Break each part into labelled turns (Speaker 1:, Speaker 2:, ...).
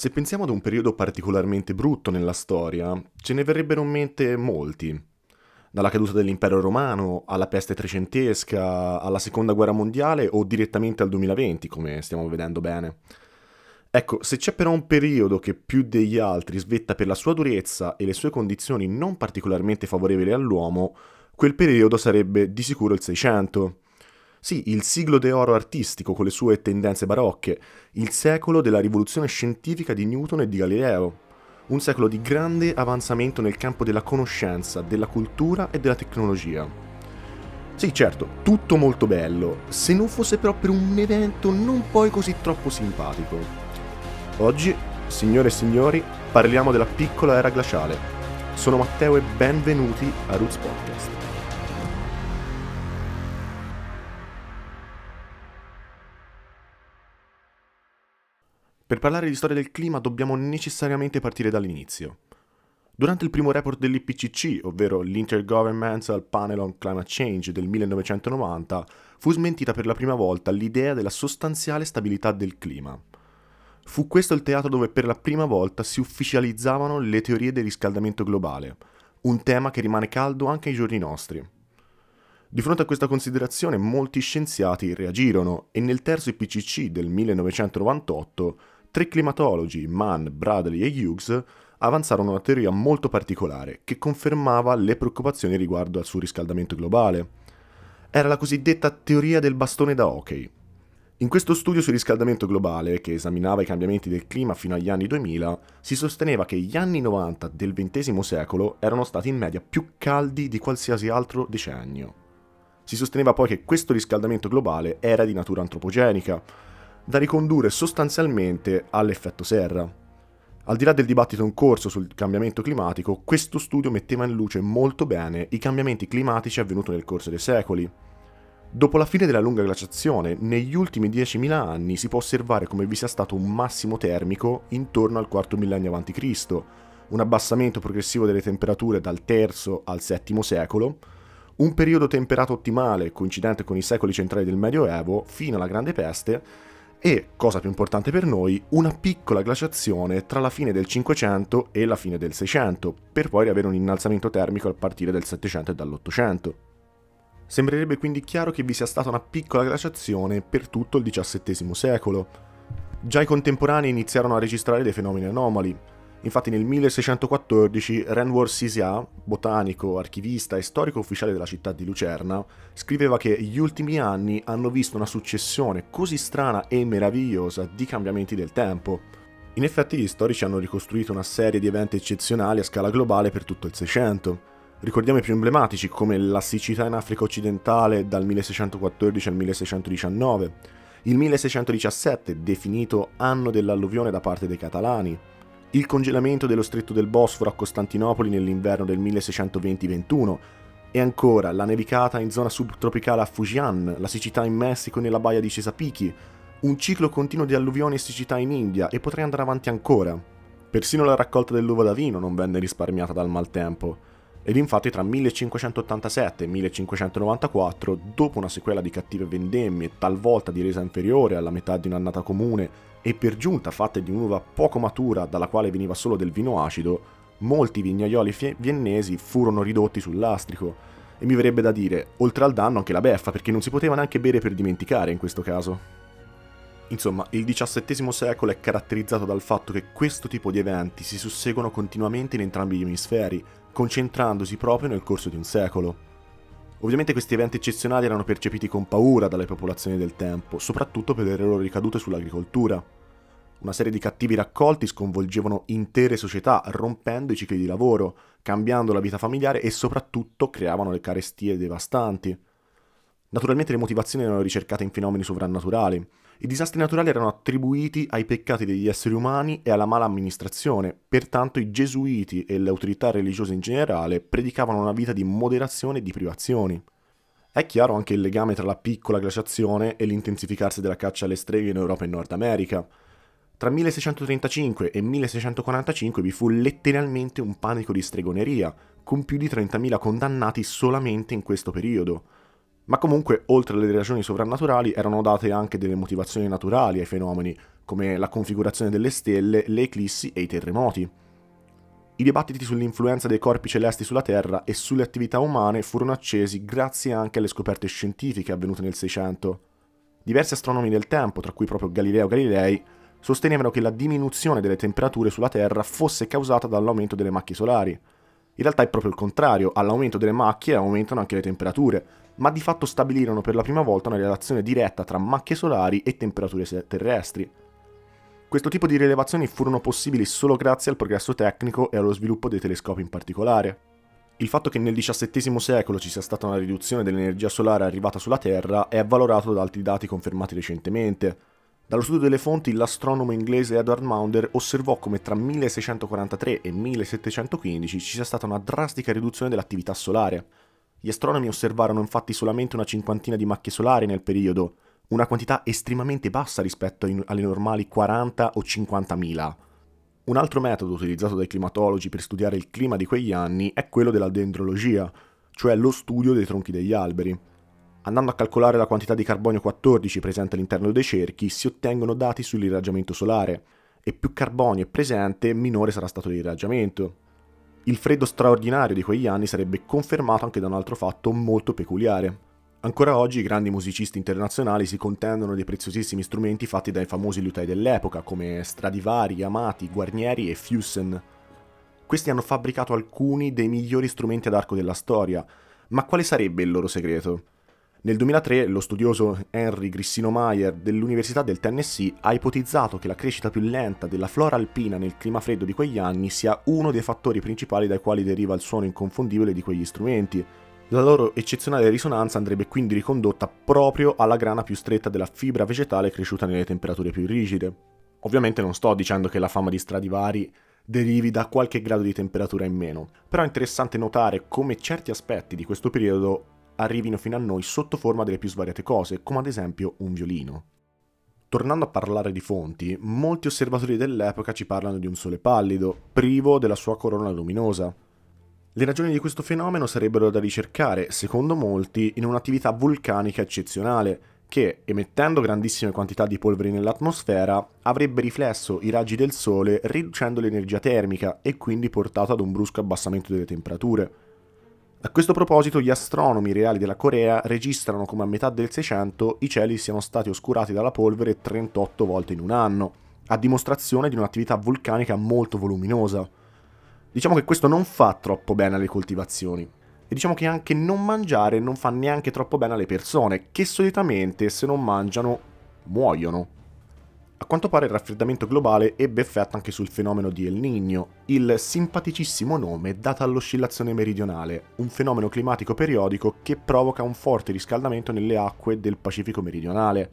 Speaker 1: Se pensiamo ad un periodo particolarmente brutto nella storia, ce ne verrebbero in mente molti. Dalla caduta dell'impero romano, alla peste trecentesca, alla seconda guerra mondiale o direttamente al 2020, come stiamo vedendo bene. Ecco, se c'è però un periodo che più degli altri svetta per la sua durezza e le sue condizioni non particolarmente favorevoli all'uomo, quel periodo sarebbe di sicuro il 600. Sì, il siglo d'oro artistico con le sue tendenze barocche, il secolo della rivoluzione scientifica di Newton e di Galileo, un secolo di grande avanzamento nel campo della conoscenza, della cultura e della tecnologia. Sì, certo, tutto molto bello, se non fosse però per un evento non poi così troppo simpatico. Oggi, signore e signori, parliamo della piccola era glaciale. Sono Matteo e benvenuti a Roots Podcast. Per parlare di storia del clima dobbiamo necessariamente partire dall'inizio. Durante il primo report dell'IPCC, ovvero l'Intergovernmental Panel on Climate Change del 1990, fu smentita per la prima volta l'idea della sostanziale stabilità del clima. Fu questo il teatro dove per la prima volta si ufficializzavano le teorie del riscaldamento globale, un tema che rimane caldo anche ai giorni nostri. Di fronte a questa considerazione molti scienziati reagirono e nel terzo IPCC del 1998 tre climatologi, Mann, Bradley e Hughes, avanzarono una teoria molto particolare che confermava le preoccupazioni riguardo al surriscaldamento globale. Era la cosiddetta teoria del bastone da hockey. In questo studio sul riscaldamento globale, che esaminava i cambiamenti del clima fino agli anni 2000, si sosteneva che gli anni 90 del XX secolo erano stati in media più caldi di qualsiasi altro decennio. Si sosteneva poi che questo riscaldamento globale era di natura antropogenica, da ricondurre sostanzialmente all'effetto serra. Al di là del dibattito in corso sul cambiamento climatico, questo studio metteva in luce molto bene i cambiamenti climatici avvenuti nel corso dei secoli. Dopo la fine della lunga glaciazione, negli ultimi 10.000 anni si può osservare come vi sia stato un massimo termico intorno al quarto millennio a.C., un abbassamento progressivo delle temperature dal III al VII secolo, un periodo temperato ottimale coincidente con i secoli centrali del Medioevo fino alla Grande Peste e, cosa più importante per noi, una piccola glaciazione tra la fine del 500 e la fine del 600, per poi avere un innalzamento termico a partire dal 700 e dall'800. Sembrerebbe quindi chiaro che vi sia stata una piccola glaciazione per tutto il XVII secolo. Già i contemporanei iniziarono a registrare dei fenomeni anomali, Infatti nel 1614 Renwar Sisia, botanico, archivista e storico ufficiale della città di Lucerna, scriveva che gli ultimi anni hanno visto una successione così strana e meravigliosa di cambiamenti del tempo. In effetti gli storici hanno ricostruito una serie di eventi eccezionali a scala globale per tutto il Seicento. Ricordiamo i più emblematici come la siccità in Africa occidentale dal 1614 al 1619, il 1617 definito anno dell'alluvione da parte dei catalani, il congelamento dello stretto del Bosforo a Costantinopoli nell'inverno del 1620-21 e ancora la nevicata in zona subtropicale a Fujian, la siccità in Messico e nella baia di Chesapeake, un ciclo continuo di alluvioni e siccità in India e potrei andare avanti ancora. Persino la raccolta dell'uva da vino non venne risparmiata dal maltempo. Ed infatti tra 1587 e 1594, dopo una sequela di cattive vendemmie, talvolta di resa inferiore alla metà di un'annata comune e per giunta fatte di un'uva poco matura dalla quale veniva solo del vino acido, molti vignaioli viennesi furono ridotti sul lastrico. E mi verrebbe da dire, oltre al danno anche la beffa, perché non si poteva neanche bere per dimenticare in questo caso. Insomma, il XVII secolo è caratterizzato dal fatto che questo tipo di eventi si susseguono continuamente in entrambi gli emisferi, concentrandosi proprio nel corso di un secolo. Ovviamente questi eventi eccezionali erano percepiti con paura dalle popolazioni del tempo, soprattutto per le loro ricadute sull'agricoltura. Una serie di cattivi raccolti sconvolgevano intere società, rompendo i cicli di lavoro, cambiando la vita familiare e soprattutto creavano le carestie devastanti. Naturalmente le motivazioni erano ricercate in fenomeni sovrannaturali. I disastri naturali erano attribuiti ai peccati degli esseri umani e alla mala amministrazione, pertanto i gesuiti e le autorità religiose in generale predicavano una vita di moderazione e di privazioni. È chiaro anche il legame tra la piccola glaciazione e l'intensificarsi della caccia alle streghe in Europa e Nord America. Tra 1635 e 1645 vi fu letteralmente un panico di stregoneria, con più di 30.000 condannati solamente in questo periodo. Ma comunque, oltre alle ragioni sovrannaturali, erano date anche delle motivazioni naturali ai fenomeni, come la configurazione delle stelle, le eclissi e i terremoti. I dibattiti sull'influenza dei corpi celesti sulla Terra e sulle attività umane furono accesi grazie anche alle scoperte scientifiche avvenute nel Seicento. Diversi astronomi del tempo, tra cui proprio Galileo Galilei, sostenevano che la diminuzione delle temperature sulla Terra fosse causata dall'aumento delle macchie solari. In realtà è proprio il contrario, all'aumento delle macchie aumentano anche le temperature, ma di fatto stabilirono per la prima volta una relazione diretta tra macchie solari e temperature terrestri. Questo tipo di rilevazioni furono possibili solo grazie al progresso tecnico e allo sviluppo dei telescopi in particolare. Il fatto che nel XVII secolo ci sia stata una riduzione dell'energia solare arrivata sulla Terra è avvalorato da altri dati confermati recentemente. Dallo studio delle fonti, l'astronomo inglese Edward Maunder osservò come tra 1643 e 1715 ci sia stata una drastica riduzione dell'attività solare. Gli astronomi osservarono infatti solamente una cinquantina di macchie solari nel periodo, una quantità estremamente bassa rispetto alle normali 40 o 50.000. Un altro metodo utilizzato dai climatologi per studiare il clima di quegli anni è quello della dendrologia, cioè lo studio dei tronchi degli alberi. Andando a calcolare la quantità di carbonio 14 presente all'interno dei cerchi, si ottengono dati sull'irraggiamento solare, e più carbonio è presente, minore sarà stato l'irraggiamento. Il freddo straordinario di quegli anni sarebbe confermato anche da un altro fatto molto peculiare. Ancora oggi i grandi musicisti internazionali si contendono dei preziosissimi strumenti fatti dai famosi liutai dell'epoca, come Stradivari, Amati, Guarnieri e Fusen. Questi hanno fabbricato alcuni dei migliori strumenti ad arco della storia, ma quale sarebbe il loro segreto? Nel 2003 lo studioso Henry Grissino Mayer dell'Università del Tennessee ha ipotizzato che la crescita più lenta della flora alpina nel clima freddo di quegli anni sia uno dei fattori principali dai quali deriva il suono inconfondibile di quegli strumenti. La loro eccezionale risonanza andrebbe quindi ricondotta proprio alla grana più stretta della fibra vegetale cresciuta nelle temperature più rigide. Ovviamente non sto dicendo che la fama di Stradivari derivi da qualche grado di temperatura in meno, però è interessante notare come certi aspetti di questo periodo arrivino fino a noi sotto forma delle più svariate cose, come ad esempio un violino. Tornando a parlare di fonti, molti osservatori dell'epoca ci parlano di un sole pallido, privo della sua corona luminosa. Le ragioni di questo fenomeno sarebbero da ricercare, secondo molti, in un'attività vulcanica eccezionale, che, emettendo grandissime quantità di polvere nell'atmosfera, avrebbe riflesso i raggi del Sole riducendo l'energia termica e quindi portato ad un brusco abbassamento delle temperature. A questo proposito gli astronomi reali della Corea registrano come a metà del 600 i cieli siano stati oscurati dalla polvere 38 volte in un anno, a dimostrazione di un'attività vulcanica molto voluminosa. Diciamo che questo non fa troppo bene alle coltivazioni. E diciamo che anche non mangiare non fa neanche troppo bene alle persone, che solitamente se non mangiano muoiono. A quanto pare il raffreddamento globale ebbe effetto anche sul fenomeno di El Niño, il simpaticissimo nome dato all'oscillazione meridionale, un fenomeno climatico periodico che provoca un forte riscaldamento nelle acque del Pacifico meridionale.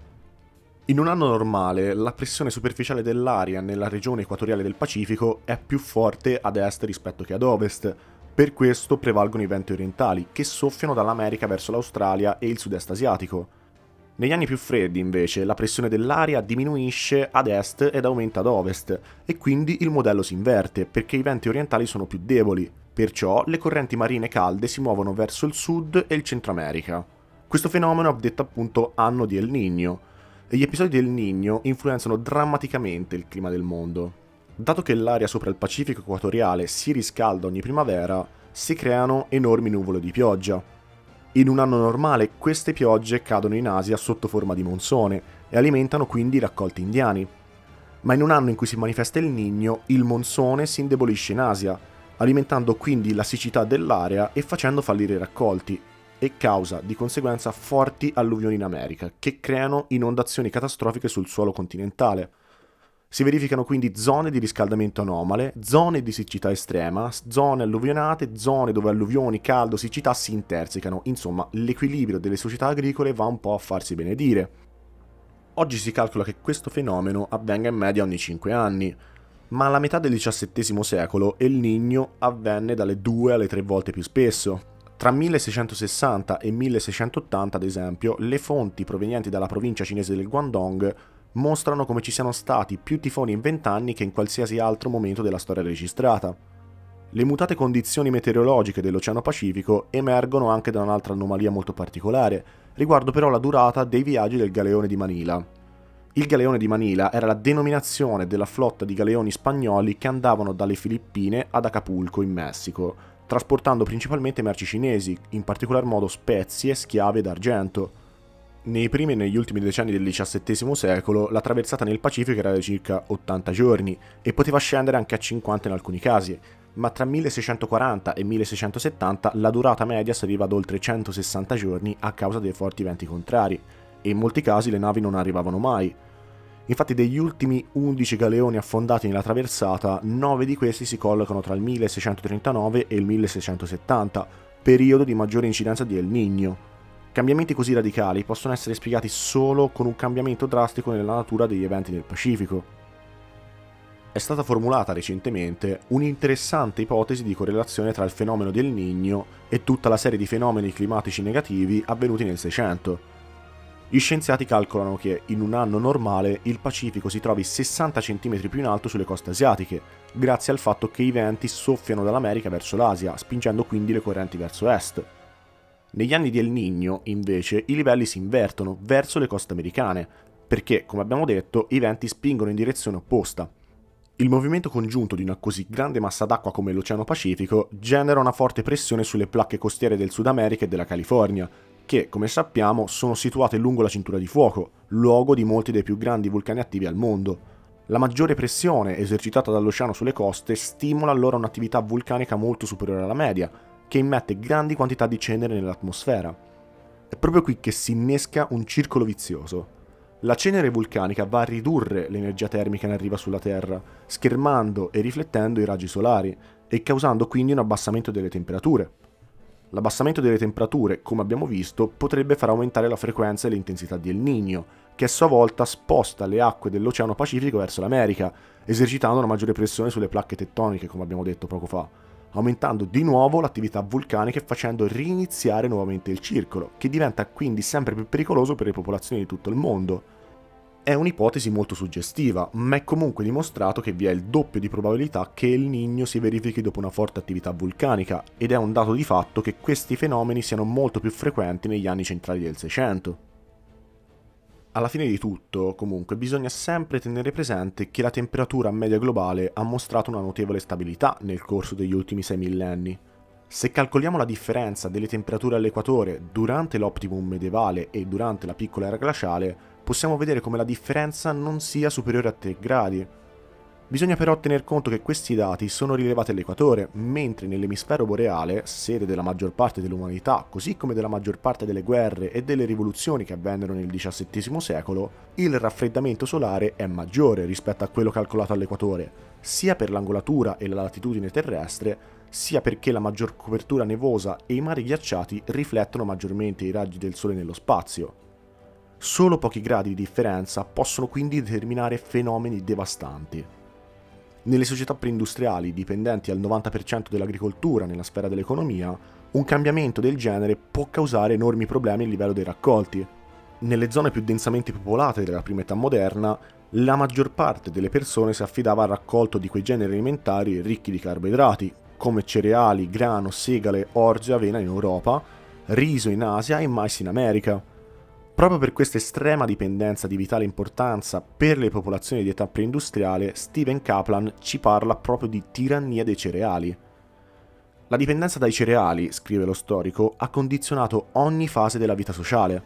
Speaker 1: In un anno normale, la pressione superficiale dell'aria nella regione equatoriale del Pacifico è più forte ad est rispetto che ad ovest, per questo prevalgono i venti orientali, che soffiano dall'America verso l'Australia e il sud-est asiatico. Negli anni più freddi, invece, la pressione dell'aria diminuisce ad est ed aumenta ad ovest, e quindi il modello si inverte, perché i venti orientali sono più deboli. Perciò le correnti marine calde si muovono verso il sud e il Centro America. Questo fenomeno è detto appunto anno di El Niño, e gli episodi del Niño influenzano drammaticamente il clima del mondo. Dato che l'aria sopra il Pacifico equatoriale si riscalda ogni primavera, si creano enormi nuvole di pioggia, in un anno normale queste piogge cadono in Asia sotto forma di monsone e alimentano quindi i raccolti indiani. Ma in un anno in cui si manifesta il Nigno, il monsone si indebolisce in Asia, alimentando quindi la siccità dell'area e facendo fallire i raccolti, e causa di conseguenza forti alluvioni in America, che creano inondazioni catastrofiche sul suolo continentale. Si verificano quindi zone di riscaldamento anomale, zone di siccità estrema, zone alluvionate, zone dove alluvioni, caldo, siccità si intersecano, insomma l'equilibrio delle società agricole va un po' a farsi benedire. Oggi si calcola che questo fenomeno avvenga in media ogni 5 anni, ma alla metà del XVII secolo El Niño avvenne dalle 2 alle 3 volte più spesso. Tra 1660 e 1680, ad esempio, le fonti provenienti dalla provincia cinese del Guangdong mostrano come ci siano stati più tifoni in vent'anni che in qualsiasi altro momento della storia registrata. Le mutate condizioni meteorologiche dell'Oceano Pacifico emergono anche da un'altra anomalia molto particolare, riguardo però la durata dei viaggi del galeone di Manila. Il galeone di Manila era la denominazione della flotta di galeoni spagnoli che andavano dalle Filippine ad Acapulco in Messico, trasportando principalmente merci cinesi, in particolar modo spezie, schiave ed argento. Nei primi e negli ultimi decenni del XVII secolo la traversata nel Pacifico era di circa 80 giorni e poteva scendere anche a 50 in alcuni casi, ma tra 1640 e 1670 la durata media saliva ad oltre 160 giorni a causa dei forti venti contrari, e in molti casi le navi non arrivavano mai. Infatti degli ultimi 11 galeoni affondati nella traversata, 9 di questi si collocano tra il 1639 e il 1670, periodo di maggiore incidenza di El Niño, Cambiamenti così radicali possono essere spiegati solo con un cambiamento drastico nella natura degli eventi del Pacifico. È stata formulata recentemente un'interessante ipotesi di correlazione tra il fenomeno del Niño e tutta la serie di fenomeni climatici negativi avvenuti nel 600. Gli scienziati calcolano che in un anno normale il Pacifico si trovi 60 cm più in alto sulle coste asiatiche, grazie al fatto che i venti soffiano dall'America verso l'Asia, spingendo quindi le correnti verso est. Negli anni di El Niño, invece, i livelli si invertono verso le coste americane, perché, come abbiamo detto, i venti spingono in direzione opposta. Il movimento congiunto di una così grande massa d'acqua come l'Oceano Pacifico genera una forte pressione sulle placche costiere del Sud America e della California, che, come sappiamo, sono situate lungo la cintura di fuoco, luogo di molti dei più grandi vulcani attivi al mondo. La maggiore pressione esercitata dall'oceano sulle coste stimola allora un'attività vulcanica molto superiore alla media, che immette grandi quantità di cenere nell'atmosfera. È proprio qui che si innesca un circolo vizioso. La cenere vulcanica va a ridurre l'energia termica in arriva sulla Terra, schermando e riflettendo i raggi solari e causando quindi un abbassamento delle temperature. L'abbassamento delle temperature, come abbiamo visto, potrebbe far aumentare la frequenza e l'intensità di El Niño, che a sua volta sposta le acque dell'Oceano Pacifico verso l'America, esercitando una maggiore pressione sulle placche tettoniche, come abbiamo detto poco fa aumentando di nuovo l'attività vulcanica e facendo riniziare nuovamente il circolo, che diventa quindi sempre più pericoloso per le popolazioni di tutto il mondo. È un'ipotesi molto suggestiva, ma è comunque dimostrato che vi è il doppio di probabilità che il Niño si verifichi dopo una forte attività vulcanica, ed è un dato di fatto che questi fenomeni siano molto più frequenti negli anni centrali del Seicento alla fine di tutto, comunque, bisogna sempre tenere presente che la temperatura media globale ha mostrato una notevole stabilità nel corso degli ultimi sei millenni. Se calcoliamo la differenza delle temperature all'equatore durante l'optimum medievale e durante la piccola era glaciale, possiamo vedere come la differenza non sia superiore a 3 gradi, Bisogna però tener conto che questi dati sono rilevati all'equatore, mentre nell'emisfero boreale, sede della maggior parte dell'umanità, così come della maggior parte delle guerre e delle rivoluzioni che avvennero nel XVII secolo, il raffreddamento solare è maggiore rispetto a quello calcolato all'equatore, sia per l'angolatura e la latitudine terrestre, sia perché la maggior copertura nevosa e i mari ghiacciati riflettono maggiormente i raggi del Sole nello spazio. Solo pochi gradi di differenza possono quindi determinare fenomeni devastanti. Nelle società preindustriali dipendenti al 90% dell'agricoltura nella sfera dell'economia, un cambiamento del genere può causare enormi problemi a livello dei raccolti. Nelle zone più densamente popolate della prima età moderna, la maggior parte delle persone si affidava al raccolto di quei generi alimentari ricchi di carboidrati, come cereali, grano, segale, orzo e avena in Europa, riso in Asia e mais in America. Proprio per questa estrema dipendenza di vitale importanza per le popolazioni di età preindustriale, Steven Kaplan ci parla proprio di tirannia dei cereali. La dipendenza dai cereali, scrive lo storico, ha condizionato ogni fase della vita sociale.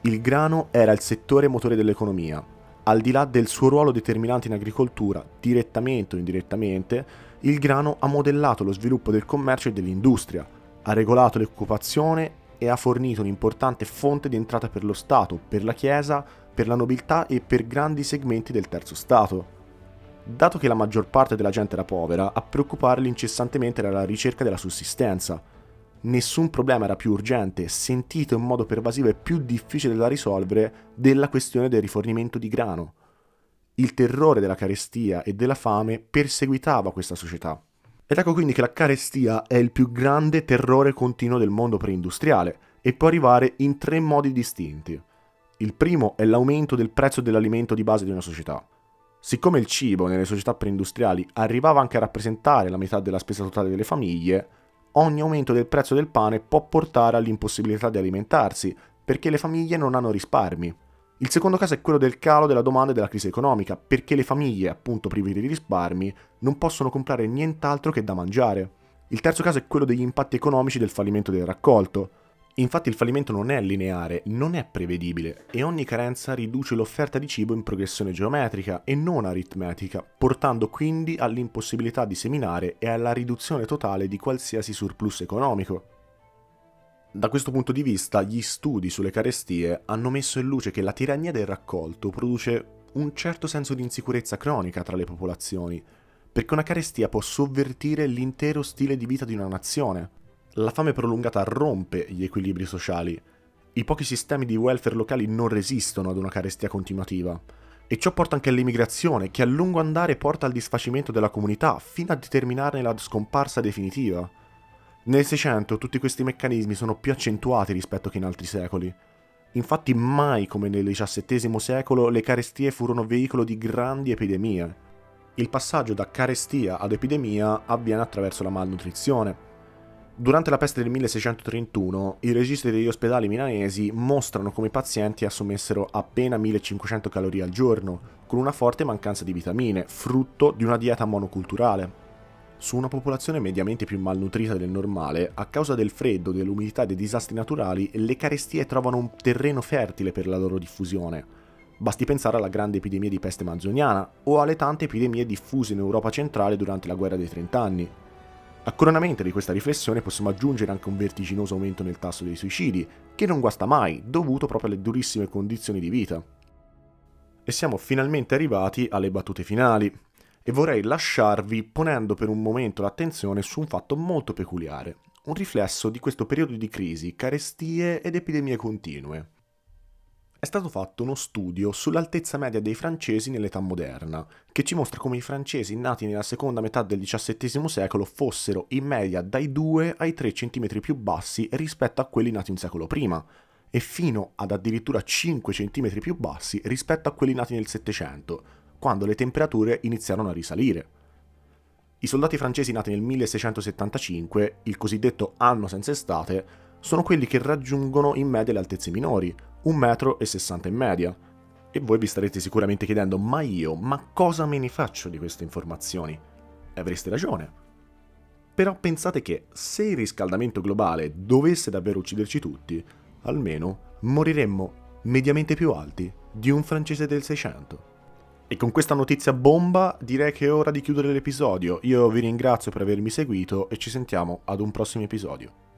Speaker 1: Il grano era il settore motore dell'economia. Al di là del suo ruolo determinante in agricoltura, direttamente o indirettamente, il grano ha modellato lo sviluppo del commercio e dell'industria, ha regolato l'occupazione e ha fornito un'importante fonte di entrata per lo Stato, per la Chiesa, per la nobiltà e per grandi segmenti del terzo Stato. Dato che la maggior parte della gente era povera, a preoccuparli incessantemente era la ricerca della sussistenza. Nessun problema era più urgente, sentito in modo pervasivo e più difficile da risolvere della questione del rifornimento di grano. Il terrore della carestia e della fame perseguitava questa società. Ed ecco quindi che la carestia è il più grande terrore continuo del mondo preindustriale e può arrivare in tre modi distinti. Il primo è l'aumento del prezzo dell'alimento di base di una società. Siccome il cibo nelle società preindustriali arrivava anche a rappresentare la metà della spesa totale delle famiglie, ogni aumento del prezzo del pane può portare all'impossibilità di alimentarsi, perché le famiglie non hanno risparmi. Il secondo caso è quello del calo della domanda e della crisi economica, perché le famiglie, appunto prive di risparmi, non possono comprare nient'altro che da mangiare. Il terzo caso è quello degli impatti economici del fallimento del raccolto. Infatti il fallimento non è lineare, non è prevedibile e ogni carenza riduce l'offerta di cibo in progressione geometrica e non aritmetica, portando quindi all'impossibilità di seminare e alla riduzione totale di qualsiasi surplus economico. Da questo punto di vista, gli studi sulle carestie hanno messo in luce che la tirannia del raccolto produce un certo senso di insicurezza cronica tra le popolazioni, perché una carestia può sovvertire l'intero stile di vita di una nazione. La fame prolungata rompe gli equilibri sociali. I pochi sistemi di welfare locali non resistono ad una carestia continuativa. E ciò porta anche all'immigrazione, che a lungo andare porta al disfacimento della comunità, fino a determinarne la scomparsa definitiva. Nel 600 tutti questi meccanismi sono più accentuati rispetto che in altri secoli. Infatti mai come nel XVII secolo le carestie furono veicolo di grandi epidemie. Il passaggio da carestia ad epidemia avviene attraverso la malnutrizione. Durante la peste del 1631 i registri degli ospedali milanesi mostrano come i pazienti assumessero appena 1500 calorie al giorno, con una forte mancanza di vitamine, frutto di una dieta monoculturale su una popolazione mediamente più malnutrita del normale, a causa del freddo, dell'umidità e dei disastri naturali, le carestie trovano un terreno fertile per la loro diffusione. Basti pensare alla grande epidemia di peste manzoniana o alle tante epidemie diffuse in Europa centrale durante la guerra dei trent'anni. A coronamento di questa riflessione possiamo aggiungere anche un vertiginoso aumento nel tasso dei suicidi, che non guasta mai, dovuto proprio alle durissime condizioni di vita. E siamo finalmente arrivati alle battute finali, e vorrei lasciarvi ponendo per un momento l'attenzione su un fatto molto peculiare, un riflesso di questo periodo di crisi, carestie ed epidemie continue. È stato fatto uno studio sull'altezza media dei francesi nell'età moderna, che ci mostra come i francesi nati nella seconda metà del XVII secolo fossero in media dai 2 ai 3 cm più bassi rispetto a quelli nati un secolo prima, e fino ad addirittura 5 cm più bassi rispetto a quelli nati nel Settecento, quando le temperature iniziarono a risalire. I soldati francesi nati nel 1675, il cosiddetto anno senza estate, sono quelli che raggiungono in media le altezze minori, 1,60 m in media. E voi vi starete sicuramente chiedendo, ma io, ma cosa me ne faccio di queste informazioni? E avreste ragione. Però pensate che se il riscaldamento globale dovesse davvero ucciderci tutti, almeno moriremmo mediamente più alti di un francese del 600. E con questa notizia bomba direi che è ora di chiudere l'episodio. Io vi ringrazio per avermi seguito e ci sentiamo ad un prossimo episodio.